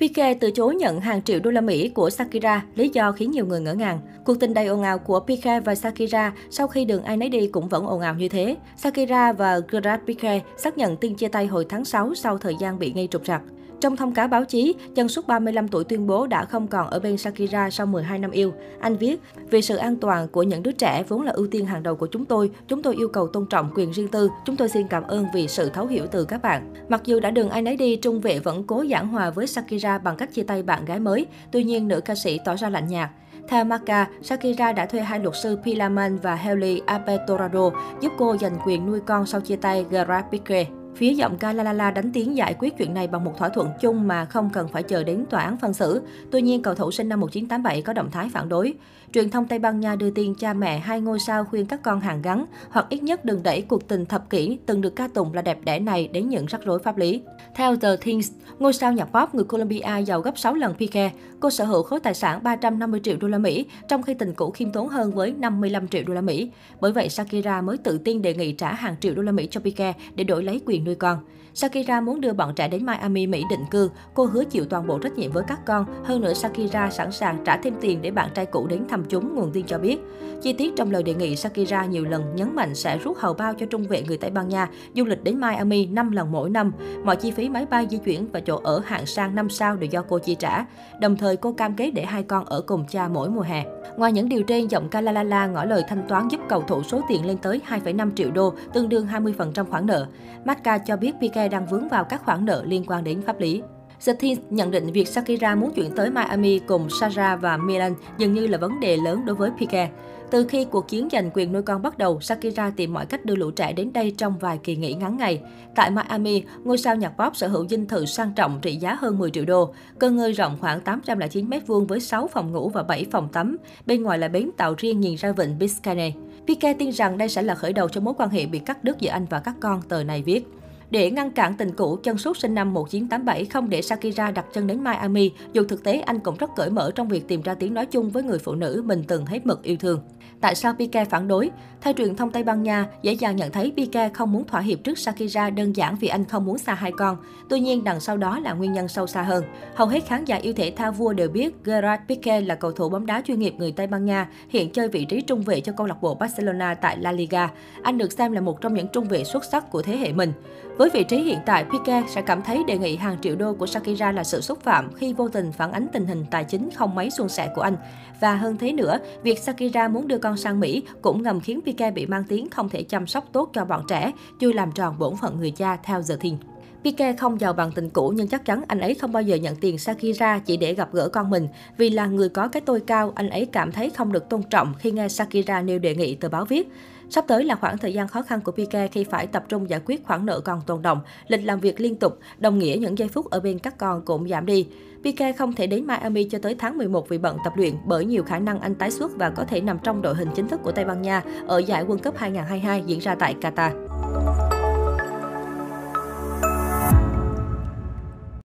Pique từ chối nhận hàng triệu đô la Mỹ của Shakira, lý do khiến nhiều người ngỡ ngàng. Cuộc tình đầy ồn ào của Pique và Shakira sau khi đường ai nấy đi cũng vẫn ồn ào như thế. Shakira và Gerard Pique xác nhận tin chia tay hồi tháng 6 sau thời gian bị nghi trục trặc. Trong thông cáo báo chí, chân suốt 35 tuổi tuyên bố đã không còn ở bên Shakira sau 12 năm yêu. Anh viết, vì sự an toàn của những đứa trẻ vốn là ưu tiên hàng đầu của chúng tôi, chúng tôi yêu cầu tôn trọng quyền riêng tư. Chúng tôi xin cảm ơn vì sự thấu hiểu từ các bạn. Mặc dù đã đường ai nấy đi, Trung Vệ vẫn cố giảng hòa với Shakira bằng cách chia tay bạn gái mới. Tuy nhiên, nữ ca sĩ tỏ ra lạnh nhạt. Theo Maka, Shakira đã thuê hai luật sư Pilaman và Helly Apetorado giúp cô giành quyền nuôi con sau chia tay Gerard Piqué. Phía giọng ca La La La đánh tiếng giải quyết chuyện này bằng một thỏa thuận chung mà không cần phải chờ đến tòa án phân xử. Tuy nhiên, cầu thủ sinh năm 1987 có động thái phản đối. Truyền thông Tây Ban Nha đưa tin cha mẹ hai ngôi sao khuyên các con hàng gắn hoặc ít nhất đừng đẩy cuộc tình thập kỷ từng được ca tụng là đẹp đẽ này đến những rắc rối pháp lý. Theo The Things, ngôi sao nhạc pop người Colombia giàu gấp 6 lần Pique. Cô sở hữu khối tài sản 350 triệu đô la Mỹ, trong khi tình cũ khiêm tốn hơn với 55 triệu đô la Mỹ. Bởi vậy, Shakira mới tự tin đề nghị trả hàng triệu đô la Mỹ cho Pique để đổi lấy quyền nuôi con. Shakira muốn đưa bọn trẻ đến Miami, Mỹ định cư. Cô hứa chịu toàn bộ trách nhiệm với các con. Hơn nữa, Shakira sẵn sàng trả thêm tiền để bạn trai cũ đến thăm chúng, nguồn tin cho biết. Chi tiết trong lời đề nghị, Shakira nhiều lần nhấn mạnh sẽ rút hầu bao cho trung vệ người Tây Ban Nha du lịch đến Miami 5 lần mỗi năm. Mọi chi phí máy bay di chuyển và chỗ ở hạng sang 5 sao đều do cô chi trả. Đồng thời, cô cam kết để hai con ở cùng cha mỗi mùa hè. Ngoài những điều trên, giọng Kalalala ngỏ lời thanh toán giúp cầu thủ số tiền lên tới 2,5 triệu đô, tương đương 20% khoản nợ. Macca cho biết Pique đang vướng vào các khoản nợ liên quan đến pháp lý. The Teen nhận định việc Shakira muốn chuyển tới Miami cùng Sara và Milan dường như là vấn đề lớn đối với Pique. Từ khi cuộc chiến giành quyền nuôi con bắt đầu, Shakira tìm mọi cách đưa lũ trẻ đến đây trong vài kỳ nghỉ ngắn ngày. Tại Miami, ngôi sao nhạc pop sở hữu dinh thự sang trọng trị giá hơn 10 triệu đô, cơ ngơi rộng khoảng 809 m2 với 6 phòng ngủ và 7 phòng tắm. Bên ngoài là bến tàu riêng nhìn ra vịnh Biscayne. Pique tin rằng đây sẽ là khởi đầu cho mối quan hệ bị cắt đứt giữa anh và các con, tờ này viết. Để ngăn cản tình cũ, chân sút sinh năm 1987 không để Shakira đặt chân đến Miami, dù thực tế anh cũng rất cởi mở trong việc tìm ra tiếng nói chung với người phụ nữ mình từng hết mực yêu thương. Tại sao Pique phản đối? Theo truyền thông Tây Ban Nha, dễ dàng nhận thấy Pique không muốn thỏa hiệp trước Shakira đơn giản vì anh không muốn xa hai con. Tuy nhiên, đằng sau đó là nguyên nhân sâu xa hơn. Hầu hết khán giả yêu thể thao vua đều biết Gerard Pique là cầu thủ bóng đá chuyên nghiệp người Tây Ban Nha, hiện chơi vị trí trung vệ cho câu lạc bộ Barcelona tại La Liga. Anh được xem là một trong những trung vệ xuất sắc của thế hệ mình. Với vị trí hiện tại, Pique sẽ cảm thấy đề nghị hàng triệu đô của Shakira là sự xúc phạm khi vô tình phản ánh tình hình tài chính không mấy suôn sẻ của anh. Và hơn thế nữa, việc Shakira muốn đưa con sang Mỹ cũng ngầm khiến Pique bị mang tiếng không thể chăm sóc tốt cho bọn trẻ, chưa làm tròn bổn phận người cha theo giờ Thing. Pique không giàu bằng tình cũ nhưng chắc chắn anh ấy không bao giờ nhận tiền Shakira chỉ để gặp gỡ con mình. Vì là người có cái tôi cao, anh ấy cảm thấy không được tôn trọng khi nghe Shakira nêu đề nghị tờ báo viết. Sắp tới là khoảng thời gian khó khăn của Pique khi phải tập trung giải quyết khoản nợ còn tồn động, lịch làm việc liên tục, đồng nghĩa những giây phút ở bên các con cũng giảm đi. Pique không thể đến Miami cho tới tháng 11 vì bận tập luyện bởi nhiều khả năng anh tái xuất và có thể nằm trong đội hình chính thức của Tây Ban Nha ở giải World Cup 2022 diễn ra tại Qatar.